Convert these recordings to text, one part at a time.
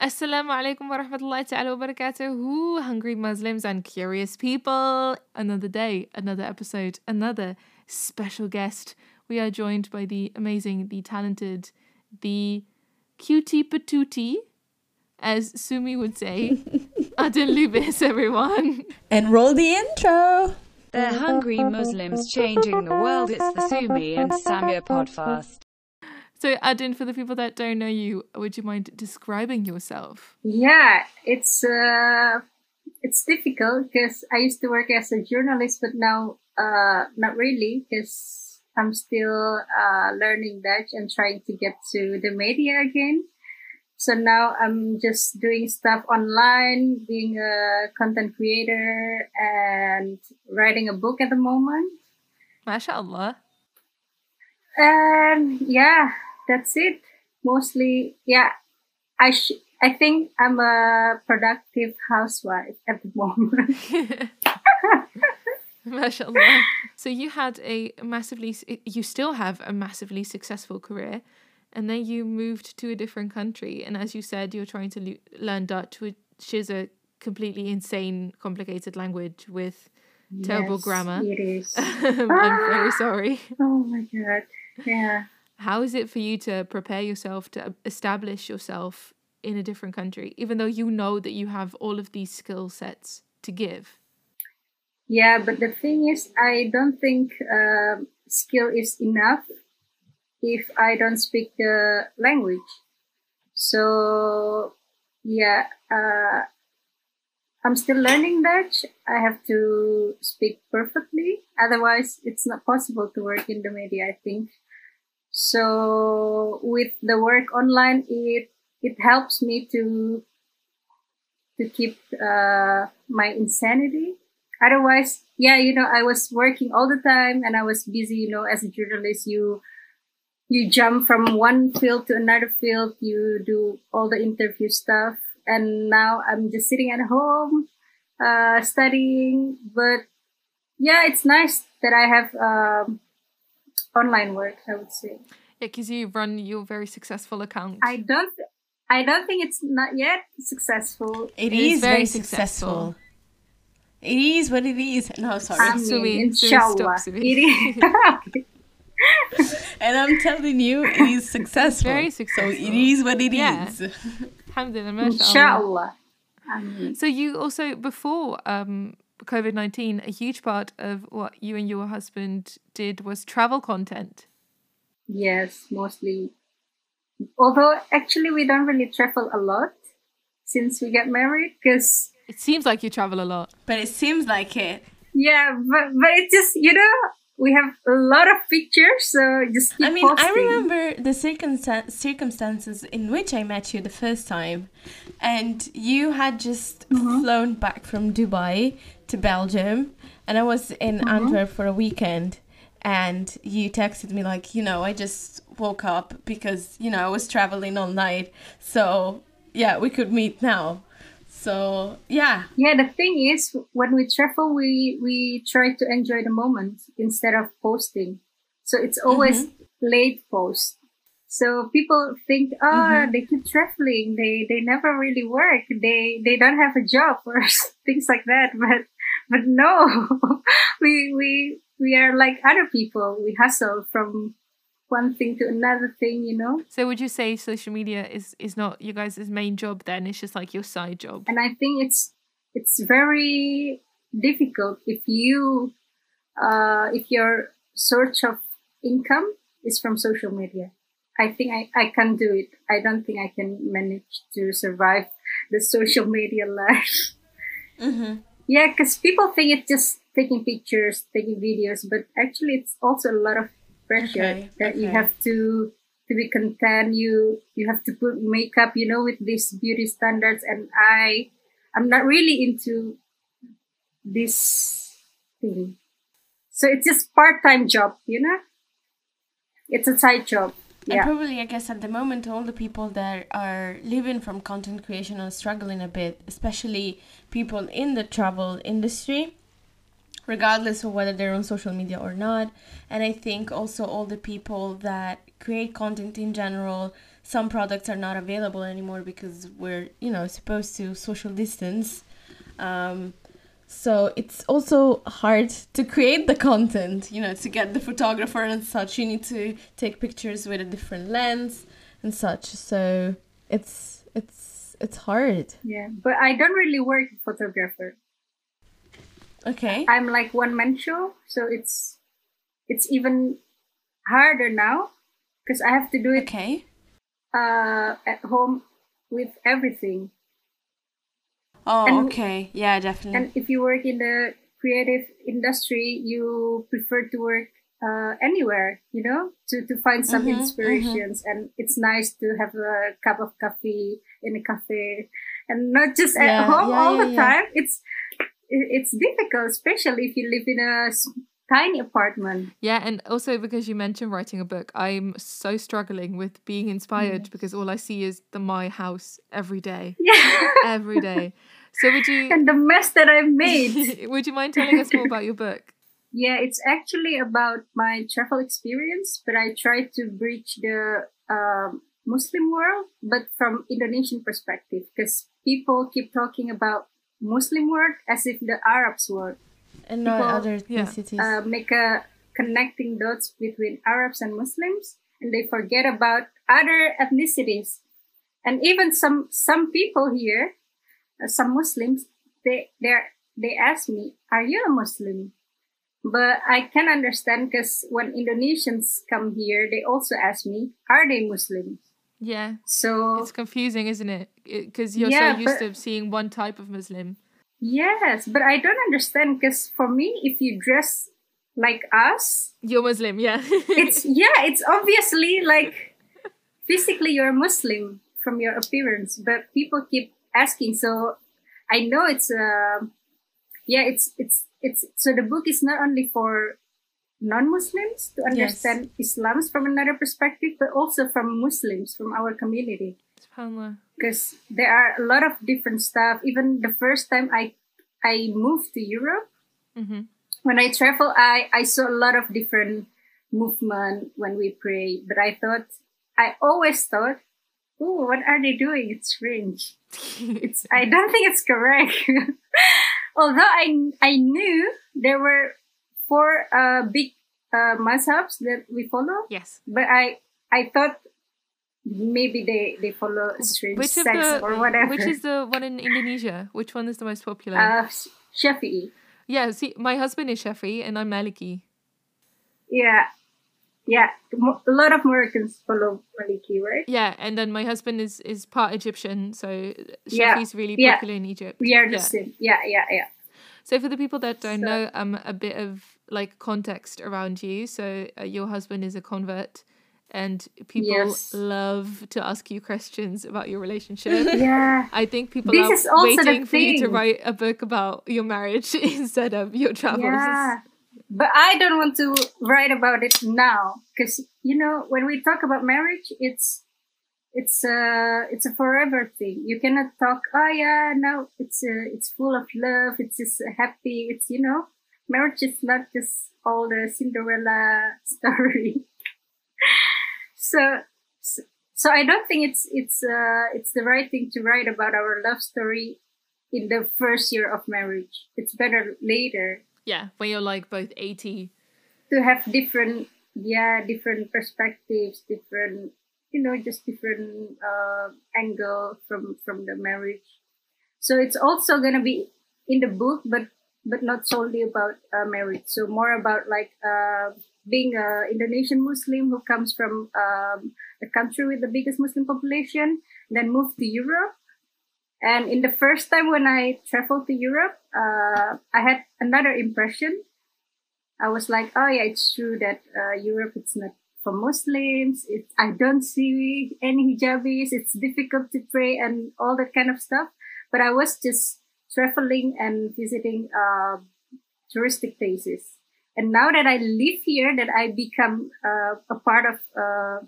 Assalamu alaikum wa rahmatullahi ta'ala wa barakatuhu, hungry Muslims and curious people. Another day, another episode, another special guest. We are joined by the amazing, the talented, the cutie patootie, as Sumi would say. Adin Lubis, everyone. And roll the intro. They're hungry Muslims changing the world. It's the Sumi and Samir podcast. So, Adin, for the people that don't know you, would you mind describing yourself? Yeah, it's uh, it's difficult because I used to work as a journalist, but now uh, not really because I'm still uh, learning Dutch and trying to get to the media again. So now I'm just doing stuff online, being a content creator and writing a book at the moment. MashaAllah. And yeah, that's it. Mostly, yeah. I sh- I think I'm a productive housewife at the moment. MashaAllah. So you had a massively, you still have a massively successful career, and then you moved to a different country. And as you said, you're trying to le- learn Dutch, which is a completely insane, complicated language with terrible Yes, grammar. It is. I'm very ah! sorry. oh my god. Yeah. How is it for you to prepare yourself to establish yourself in a different country, even though you know that you have all of these skill sets to give? Yeah, but the thing is, I don't think um skill is enough if I don't speak the language. So, yeah, uh, I'm still learning Dutch. I have to speak perfectly. Otherwise, it's not possible to work in the media, I think. So, with the work online, it, it helps me to, to keep, uh, my insanity. Otherwise yeah you know i was working all the time and i was busy you know as a journalist you you jump from one field to another field you do all the interview stuff. And now i'm just sitting at home uh studying. But yeah it's nice that i have um online work i would say Yeah, because you run your very successful account. i don't i don't think it's not yet successful It is is, very very successful. successful. It is what it is. No, sorry. I Sumi, mean, Sumi, inshallah. stop, It is- and I'm telling you, it is successful. very successful. So successful. it is what it is. Yeah. Alhamdulillah, inshallah I So you also before um COVID nineteen, a huge part of what you and your husband did was travel content. Yes, mostly. Although actually we don't really travel a lot since we got married because It seems like you travel a lot. But it seems like it. yeah, but but it's just you know we have a lot of pictures, so just keep I mean, I remember the circumstan- circumstances in which I met you the first time, and you had just mm-hmm. flown back from Dubai to Belgium, and I was in mm-hmm. Antwerp for a weekend, and you texted me like, you know, I just woke up because you know I was traveling all night, so yeah, we could meet now. So yeah, Yeah, the thing is, when we travel, we we try to enjoy the moment instead of posting. So it's always mm-hmm. late post. So people think, oh, they keep traveling. They they never really work. They they don't have a job or things like that. But but no, we we we are like other people. We hustle from one thing to another thing. You know. So would you say social media is is not you guys' main job then? It's just like your side job. and I think it's it's very difficult if you uh, if your source of income is from social media. I think I, I can do it. I don't think I can manage to survive the social media life. mm-hmm. Yeah, because people think it's just taking pictures, taking videos, but actually it's also a lot of pressure Okay, that you have to to be content. You you have to put makeup, you know, with these beauty standards, and I I'm not really into this thing. So it's just part time job, you know. It's a side job. And Yeah. probably, I guess, at the moment, all the people that are living from content creation are struggling a bit, especially people in the travel industry, regardless of whether they're on social media or not. And I think also all the people that create content in general, some products are not available anymore because we're you know supposed to social distance um, so it's also hard to create the content you know to get the photographer and such you need to take pictures with a different lens and such so it's it's it's hard Yeah, but I don't really work photographer. Okay I'm like one man show, so it's it's even harder now because I have to do it okay uh, at home with everything. oh And- okay yeah definitely And if you work in the creative industry, you prefer to work uh, anywhere, you know, to, to find some Mhm, inspirations. And it's nice to have a cup of coffee in a cafe and not just at Yeah, home yeah, all yeah, the time. It's it- it's difficult, especially if you live in a tiny apartment. Yeah, and also because you mentioned writing a book, I'm so struggling with being inspired because all I see is the my house every day, Yeah. every day. So would you and the mess that I've made. would you mind telling us more about your book? Yeah, it's actually about my travel experience, but I try to bridge the um, Muslim world, but from Indonesian perspective, because people keep talking about Muslim world as if the Arabs world and not people- other yeah. ethnicities uh, make a connecting dots between Arabs and Muslims, and they forget about other ethnicities, and even some some people here, uh, some Muslims, they they they ask me, "Are you a Muslim?" But I can understand because when Indonesians come here, they also ask me, "Are they Muslims?" Yeah, So it's confusing, isn't it? Because you're Yeah, so used but- to seeing one type of Muslim. yes, but I don't understand because for me, if you dress like us, You're Muslim, yeah. it's yeah it's obviously like physically you're a muslim from your appearance but people keep asking so i know it's uh yeah it's it's it's so the book is not only for non-muslims to understand islam from another perspective but also from muslims from our community because there are a lot of different stuff even the first time i i moved to europe Mhm. when I travel, I, I saw a lot of different movement when we pray, but I thought, I always thought, oh, what are they doing? It's strange. It's, I don't think it's correct. Although I, I knew there were four, uh, big, uh, mazhabs that we follow, yes. but I, I thought maybe they, they follow strange Which sects the or whatever. which is the one in Indonesia? Which one is the most popular? uh, Shafi'i. yeah, see, my husband is Shafi and I'm Maliki. Yeah. Yeah. A lot of Moroccans follow Maliki, right? Yeah, and then my husband is is part Egyptian, so Yeah, Shafi's really yeah. popular in Egypt. We are the Yeah. same. Yeah, yeah, yeah. So for the people that don't So- know, um, a bit of like context around you. So uh, your husband is a convert, and people Yes. love to ask you questions about your relationship. Yeah. I think people This are waiting for you to write a book about your marriage instead of your travels. Yeah. But I don't want to write about it now because you know when we talk about marriage, it's it's a it's a forever thing. You cannot talk. Oh yeah, now it's uh, it's full of love. It's just happy. It's you know, marriage is not just all the Cinderella story. so so I don't think it's it's uh it's the right thing to write about our love story in the first year of marriage. It's better later Yeah, when you're like both eighty. to have different yeah different perspectives different you know just different uh, angle from from the marriage so it's also gonna be in the book but but not solely about uh, marriage so more about like uh, being a indonesian muslim who comes from um, a country with the biggest muslim population then moved to europe and in the first time when i traveled to europe uh, i had another impression I was like, oh yeah, it's true that uh, Europe it's not for Muslims. It's I don't see any hijabis. It's difficult to pray and all that kind of stuff. But I was just traveling and visiting uh, touristic places. And now that I live here, that I become uh, a part of uh,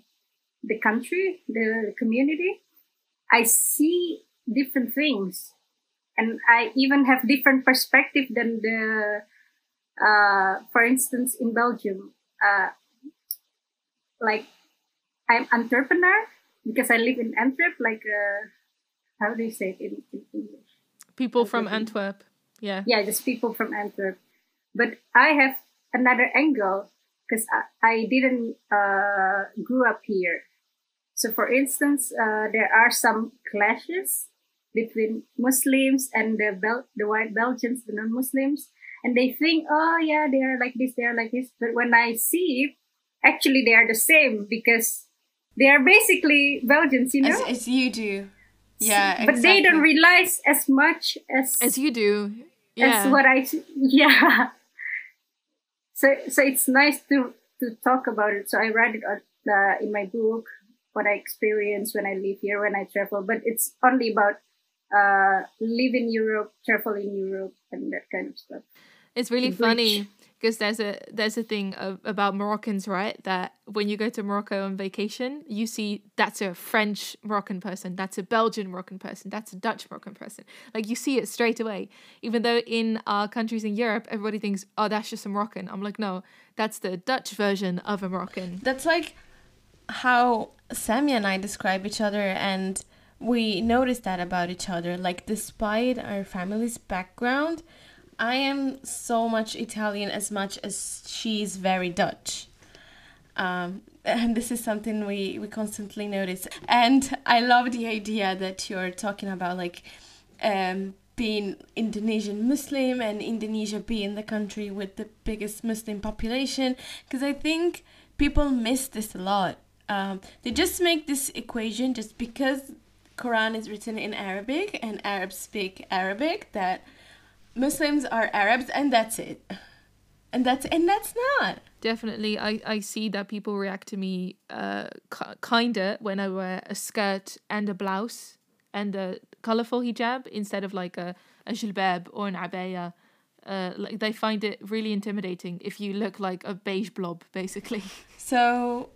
the country, the community, I see different things, and I even have different perspective than the uh, for instance, in Belgium, uh, like I'm Antwerpenaar, because I live in Antwerp, like uh, how do you say it in, in English? People from Antwerp. Yeah. Yeah, just people from Antwerp. But I have another angle because I, I didn't uh, grew up here. So, for instance, uh, there are some clashes between Muslims and the Bel- the white Belgians, the non-Muslims, and they think, oh yeah, they are like this, they are like this. But when I see, actually, they are the same because they are basically Belgians, you know. As, as you do. Yeah, but they don't realize as much as as you do. Yeah. As what I yeah. So so it's nice to to talk about it. So I write it uh, in my book what I experience when I live here, when I travel. But it's only about uh, live in Europe, travel in Europe, and that kind of stuff. It's really funny because there's a there's a thing of, about Moroccans, right? That when you go to Morocco on vacation, you see that's a French Moroccan person, that's a Belgian Moroccan person, that's a Dutch Moroccan person. Like you see it straight away. Even though in our countries in Europe, everybody thinks, oh, that's just a Moroccan. I'm like, no, that's the Dutch version of a Moroccan. That's like how Sammy and I describe each other and we notice that about each other. Like despite our family's background, I am so much Italian as much as she's very Dutch. Um, and this is something we, we constantly notice. And I love the idea that you're talking about like um, being Indonesian Muslim and Indonesia being the country with the biggest Muslim population. Because I think people miss this a lot. Um, they just make this equation just because Quran is written in Arabic and Arabs speak Arabic that Muslims are Arabs and that's it. And that's and that's not. Definitely I I see that people react to me uh kinda when I wear a skirt and a blouse and a colorful hijab instead of like a a jilbab or an abaya. Uh, like they find it really intimidating if you look like a beige blob, basically. So,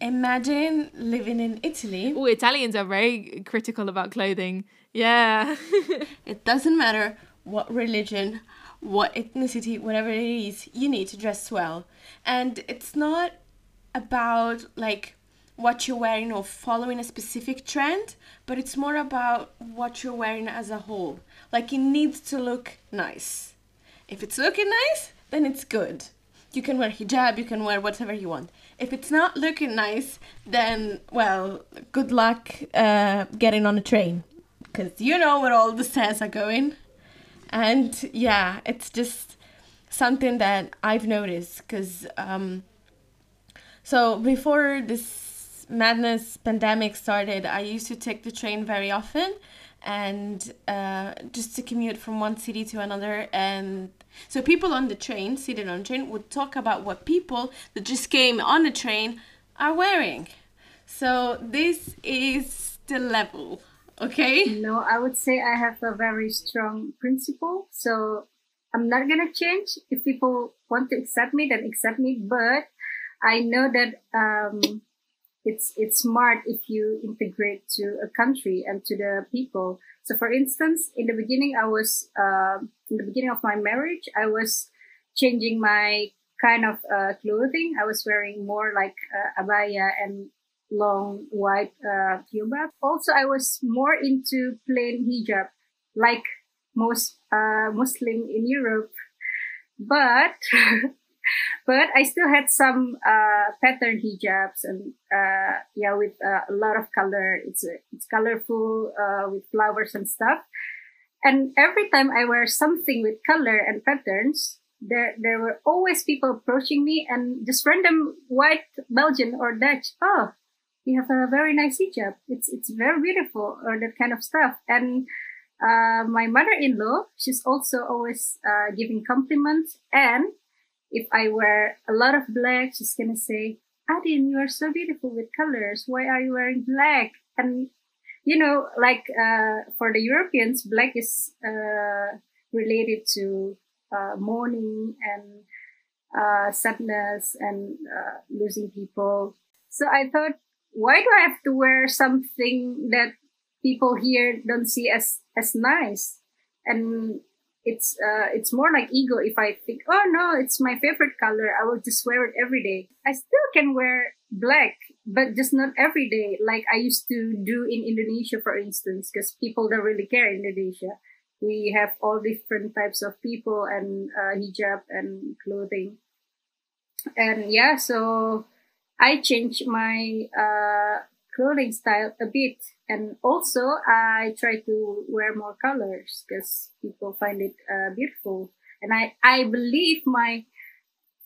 imagine living in Italy. Oh, Italians are very critical about clothing. Yeah. it doesn't matter what religion, what ethnicity, whatever it is, you need to dress well. And it's not about like what you're wearing or following a specific trend, but it's more about what you're wearing as a whole. Like it needs to look nice. If it's looking nice, then it's good. You can wear hijab, you can wear whatever you want. If it's not looking nice, then, well, good luck uh, getting on a train. Because you know where all the stairs are going. And yeah, it's just something that I've noticed because um, so before this madness pandemic started, I used to take the train very often and uh, just to commute from one city to another. And so people on the train, seated on train, would talk about what people that just came on the train are wearing. So this is the level Okay. No, I would say I have a very strong principle. So I'm not gonna change. If people want to accept me, then accept me. But I know that um, it's it's smart if you integrate to a country and to the people. So, for instance, in the beginning, I was uh, in the beginning of my marriage, I was changing my kind of uh, clothing. I was wearing more like uh, abaya and long white uh, jilbab. Also, I was more into plain hijab, like most uh, Muslim in Europe. But but I still had some uh, pattern hijabs and uh, yeah, with uh, a lot of color. It's it's colorful uh, with flowers and stuff. And every time I wear something with color and patterns, there there were always people approaching me and just random white Belgian or Dutch. Oh, you have a very nice hijab. It's it's very beautiful, or that kind of stuff. And uh, my mother-in-law, she's also always uh, giving compliments. And if I wear a lot of black, she's gonna say, "Adin, you are so beautiful with colors. Why are you wearing black?" And you know, like uh, for the Europeans, black is uh, related to uh, mourning and uh, sadness and losing people. So I thought why do I have to wear something that people here don't see as as nice? And it's uh it's more like ego if I think, oh no, it's my favorite color, I will just wear it every day. I still can wear black, but just not every day like I used to do in Indonesia, for instance, because people don't really care in Indonesia. We have all different types of people and uh, hijab and clothing. And yeah, so I changed my uh, clothing style a bit. And also I try to wear more colors because people find it uh, beautiful. And I, I believe my,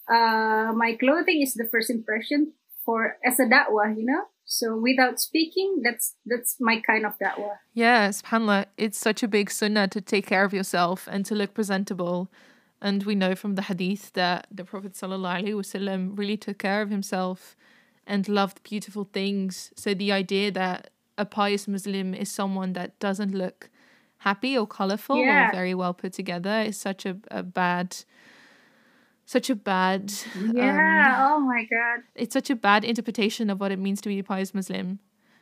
uh, my clothing is the first impression for as a da'wah, you know? So without speaking, that's that's my kind of da'wah. Yeah, subhanAllah, it's such a big sunnah to take care of yourself and to look presentable. And we know from the hadith that the Prophet wasallam really took care of himself and loved beautiful things. So the idea that a pious Muslim is someone that doesn't look happy or colorful Yeah. or very well put together is such a, a bad such a bad um, Yeah. oh my God. it's such a bad interpretation of what it means to be a pious Muslim.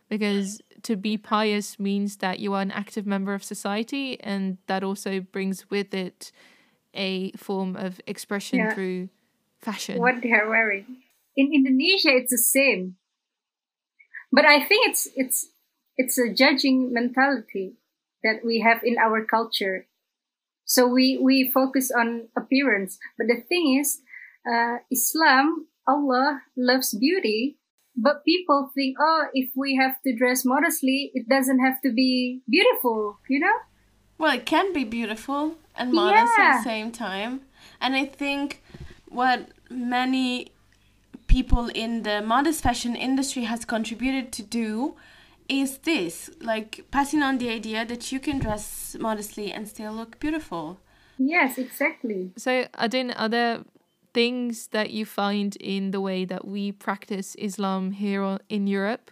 Because to be pious means that you are an active member of society, and that also brings with it a form of expression Yeah. through fashion. What they are wearing. In Indonesia, it's the same. But I think it's it's it's a judging mentality that we have in our culture. So we we focus on appearance. But the thing is, uh, Islam, Allah loves beauty. But people think, oh, if we have to dress modestly, it doesn't have to be beautiful, you know? Well, it can be beautiful and modest at the same time. And I think what many people in the modest fashion industry has contributed to do is this like passing on the idea that you can dress modestly and still look beautiful. Yes, exactly. So, Adin, are there things that you find in the way that we practice Islam here in Europe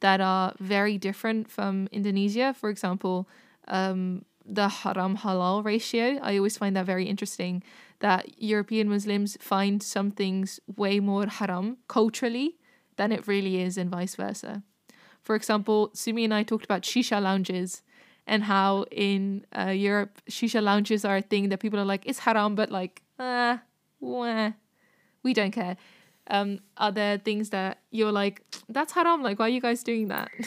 that are very different from Indonesia? For example, um, the haram halal ratio. I always find that very interesting that European Muslims find some things way more haram culturally than it really is, and vice versa. For example, Sumi and I talked about shisha lounges and how in uh, Europe shisha lounges are a thing that people are like it's haram, but like uh, wah, we don't care. Um, are there things that you're like that's haram? Like why are you guys doing that?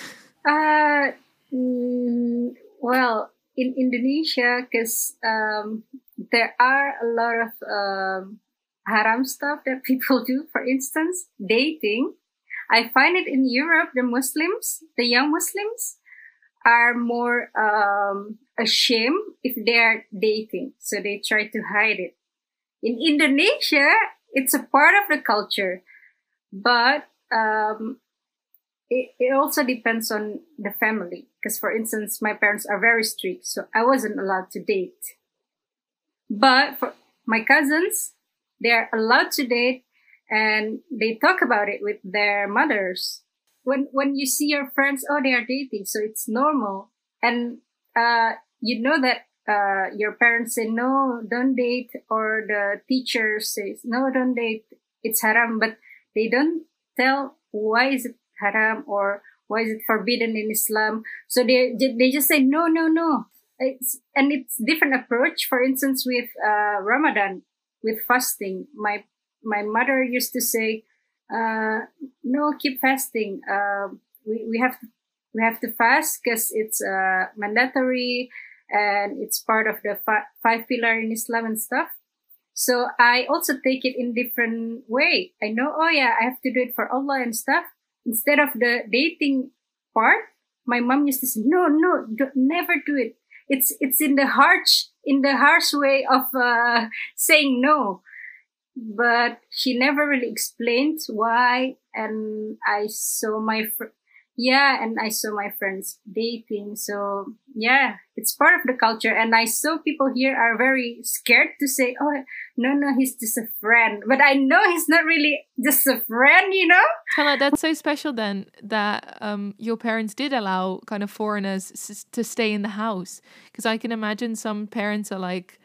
Uh, mm, well, in Indonesia, because um, there are a lot of um, haram stuff that people do. For instance, dating. I find it in Europe, the Muslims, the young Muslims, are more um, ashamed if they're dating, so they try to hide it. In Indonesia, it's a part of the culture, but um, it, it also depends on the family. Because, for instance, my parents are very strict, so I wasn't allowed to date. But for my cousins, they're allowed to date and they talk about it with their mothers. When, when you see your friends, oh, they are dating, so it's normal. And, uh, you know that, uh, your parents say, no, don't date, or the teacher says, no, don't date, it's haram, but they don't tell why is it haram or why is it forbidden in Islam. So they, they just say, no, no, no. It's, and it's different approach. For instance, with, uh, Ramadan, with fasting, my, my mother used to say, uh, no, keep fasting. Uh, we, we have to, we have to fast because it's, uh, mandatory and it's part of the fi- five pillar in Islam and stuff. So I also take it in different way. I know, oh yeah, I have to do it for Allah and stuff. Instead of the dating part, my mom used to say, no, no, never do it. It's, it's in the harsh, in the harsh way of, uh, saying no. But she never really explained why. And I saw my, fr- yeah, and I saw my friends dating. So yeah, it's part of the culture. And I saw people here are very scared to say, oh, no, no, he's just a friend. But I know he's not really just a friend, you know? Tala, that's so special then that um, your parents did allow kind of foreigners s- to stay in the house. Because I can imagine some parents are like,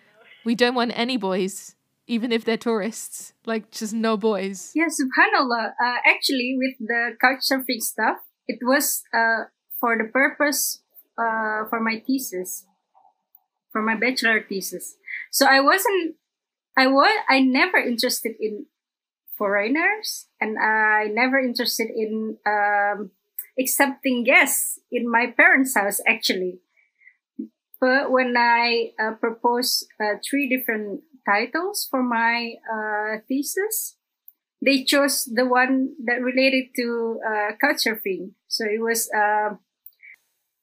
we don't want any boys, even if they're tourists. Like, just no boys. Yeah, subhanAllah. Uh, actually, with the couch surfing stuff, it was uh, for the purpose uh, for my thesis, for my bachelor thesis. So I wasn't, I was, I never interested in foreigners, and I never interested in um, accepting guests in my parents' house actually. But when I uh, proposed uh, three different titles for my uh, thesis, they chose the one that related to uh, couchsurfing. So it was, uh,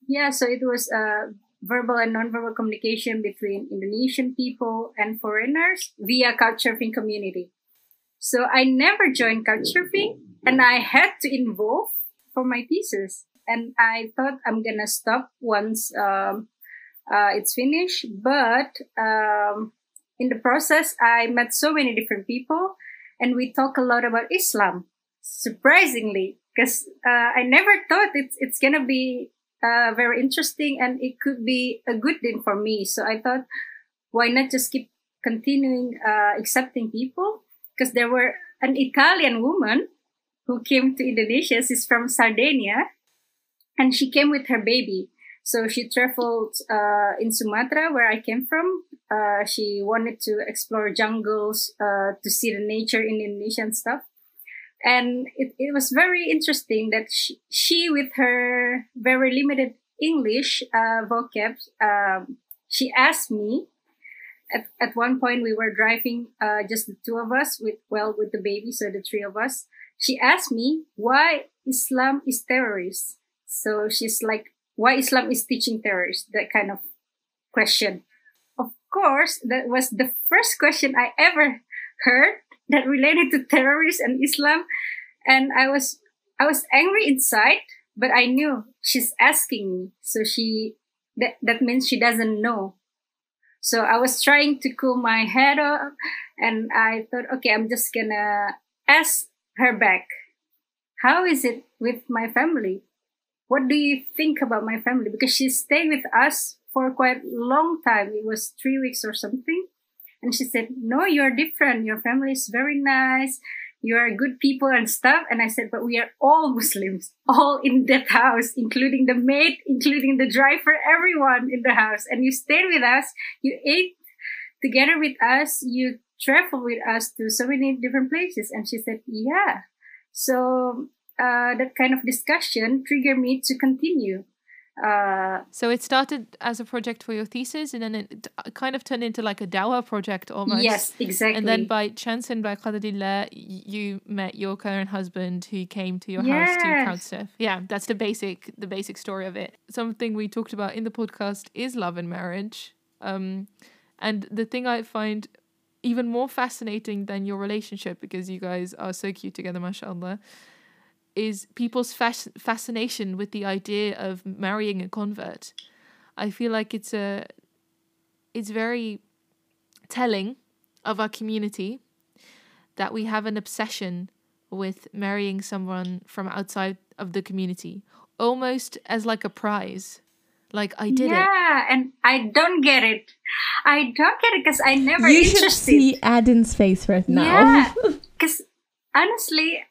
yeah, so it was uh, verbal and nonverbal communication between Indonesian people and foreigners via couchsurfing community. So I never joined couchsurfing and I had to involve for my thesis. And I thought I'm gonna stop once um, uh, it's finished. But um, in the process, I met so many different people and we talk a lot about Islam, surprisingly, because uh, I never thought it's, it's gonna be uh, very interesting and it could be a good thing for me. So I thought, why not just keep continuing uh, accepting people? Because there were an Italian woman who came to Indonesia. She's from Sardinia and she came with her baby. So she traveled uh, in Sumatra, where I came from. Uh, she wanted to explore jungles, uh, to see the nature in Indonesia and stuff. And it, it was very interesting that she, she with her very limited English uh, vocab, um, she asked me. At, at one point, we were driving uh, just the two of us with well with the baby, so the three of us. She asked me why Islam is terrorist. So she's like, why Islam is teaching terrorists? That kind of question. Course, that was the first question I ever heard that related to terrorists and Islam. And I was, I was angry inside, but I knew she's asking me. So she, that, that means she doesn't know. So I was trying to cool my head up and I thought, okay, I'm just gonna ask her back. How is it with my family? What do you think about my family? Because she's staying with us for quite a long time. It was three weeks or something. And she said, no, you're different. Your family is very nice. You're good people and stuff. And I said, but we are all Muslims, all in that house, including the maid, including the driver, everyone in the house. And you stayed with us. You ate together with us. You traveled with us to so many different places. And she said, yeah. So, uh, that kind of discussion triggered me to continue. Uh, so it started as a project for your thesis, and then it kind of turned into like a Dawah project almost. Yes, exactly. And then by chance and by Qadarullah, you met your current husband who came to your yes. house to crowd stuff. Yeah, that's the basic the basic story of it. Something we talked about in the podcast is love and marriage. Um, and the thing I find even more fascinating than your relationship because you guys are so cute together, mashallah is people's fas- fascination with the idea of marrying a convert. I feel like it's a it's very telling of our community that we have an obsession with marrying someone from outside of the community, almost as like a prize. Like I did yeah, it. Yeah, and I don't get it. I don't get it because I never. You interested. should see Adin's face right now. Yeah, because honestly,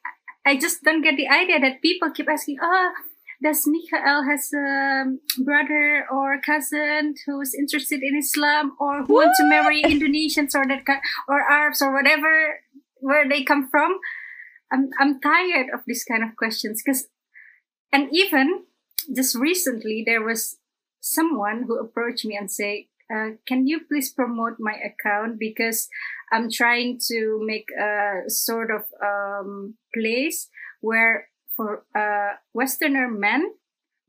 I just don't get the idea that people keep asking, oh, does Michael has a brother or cousin who's interested in Islam or who what? want to marry Indonesians or that or Arabs or whatever where they come from? I'm I'm tired of this kind of questions because, and even just recently there was someone who approached me and say, uh, "Can you please promote my account because I'm trying to make a sort of um, place where for uh, Westerner men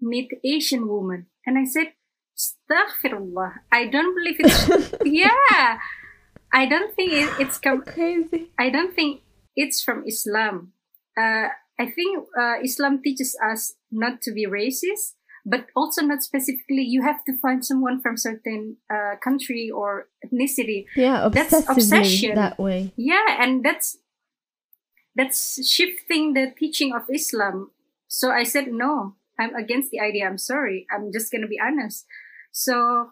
meet Asian women. And I said, Astaghfirullah. I don't believe it's, yeah. I don't think it, it's crazy. I don't think it's from Islam. Uh, I think uh, Islam teaches us not to be racist, but also not specifically you have to find someone from certain uh, country or ethnicity. Yeah that's obsession. that way. Yeah and that's that's shifting the teaching of islam. So i said no i'm against the idea. I'm sorry. I'm just going to be honest. So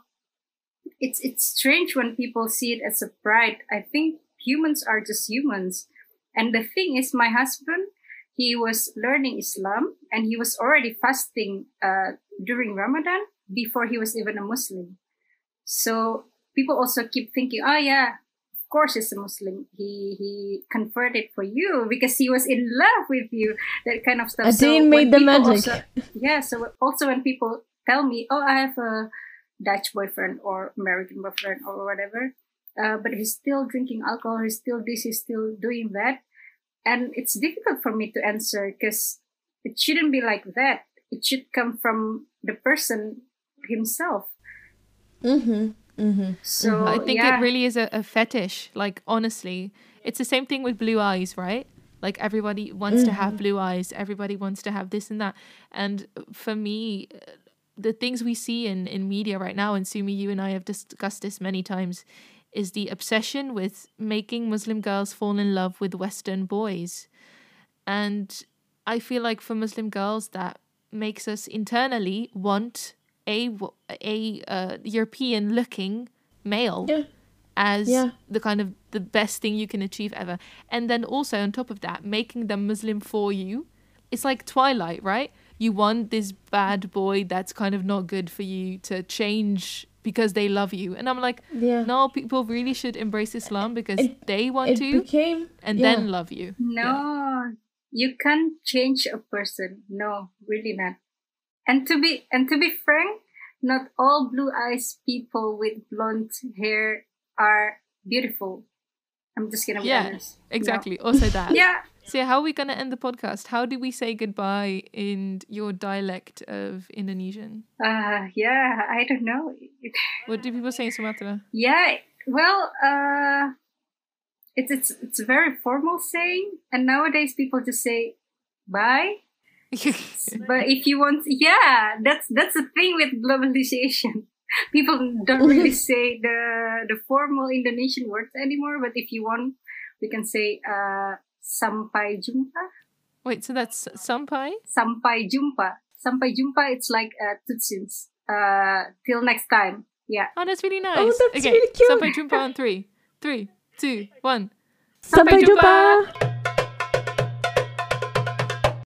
it's it's strange when people see it as a pride. I think humans are just humans. And the thing is my husband he was learning islam and he was already fasting uh, during Ramadan before he was even a Muslim. So people also keep thinking, oh yeah, of course he's a Muslim. He he converted for you because he was in love with you. That kind of stuff. I So make the magic. Also, yeah. So also when people tell me, "Oh, I have a Dutch boyfriend or American boyfriend or whatever," uh, but he's still drinking alcohol. He's still this. He's still doing that, and it's difficult for me to answer because it shouldn't be like that. It should come from the person himself. Mm-hmm. Mm-hmm. So I think yeah. it really is a, a fetish. Like honestly, it's the same thing with blue eyes, right? Like everybody wants to have blue eyes. Everybody wants to have this and that. And for me, uh, the things we see in in media right now, and Sumi, you and I have discussed this many times, is the obsession with making Muslim girls fall in love with Western boys. And I feel like for Muslim girls, that makes us internally want a uh, European looking male Yeah. as Yeah. the kind of the best thing you can achieve ever. And then also on top of that, making them Muslim for you. It's like Twilight, right? You want this bad boy that's kind of not good for you to change because they love you. And I'm like, Yeah. no, people really should embrace Islam because It- they want It to became and yeah. then love you. No, you can't change a person. No, really not. And to be and to be frank, not all blue eyes people with blonde hair are beautiful. I'm just gonna be Yeah, honest. No. Exactly. Also that. Yeah. So how are we gonna end the podcast? How do we say goodbye in your dialect of Indonesian? Uh yeah, I don't know. What do people say in Sumatra? Yeah, well, uh it's it's it's a very formal saying and nowadays people just say bye. But if you want, yeah, that's that's the thing with globalization. People don't really say the the formal Indonesian words anymore. But if you want, we can say uh, sampai jumpa. Wait, so that's sampai? Sampai jumpa. Sampai jumpa. It's like uh, tot ziens. Uh, till next time. Yeah. Oh, that's really nice. Oh, that's okay, really cute. sampai jumpa on three, three, two, one. Sampai jumpa. jumpa.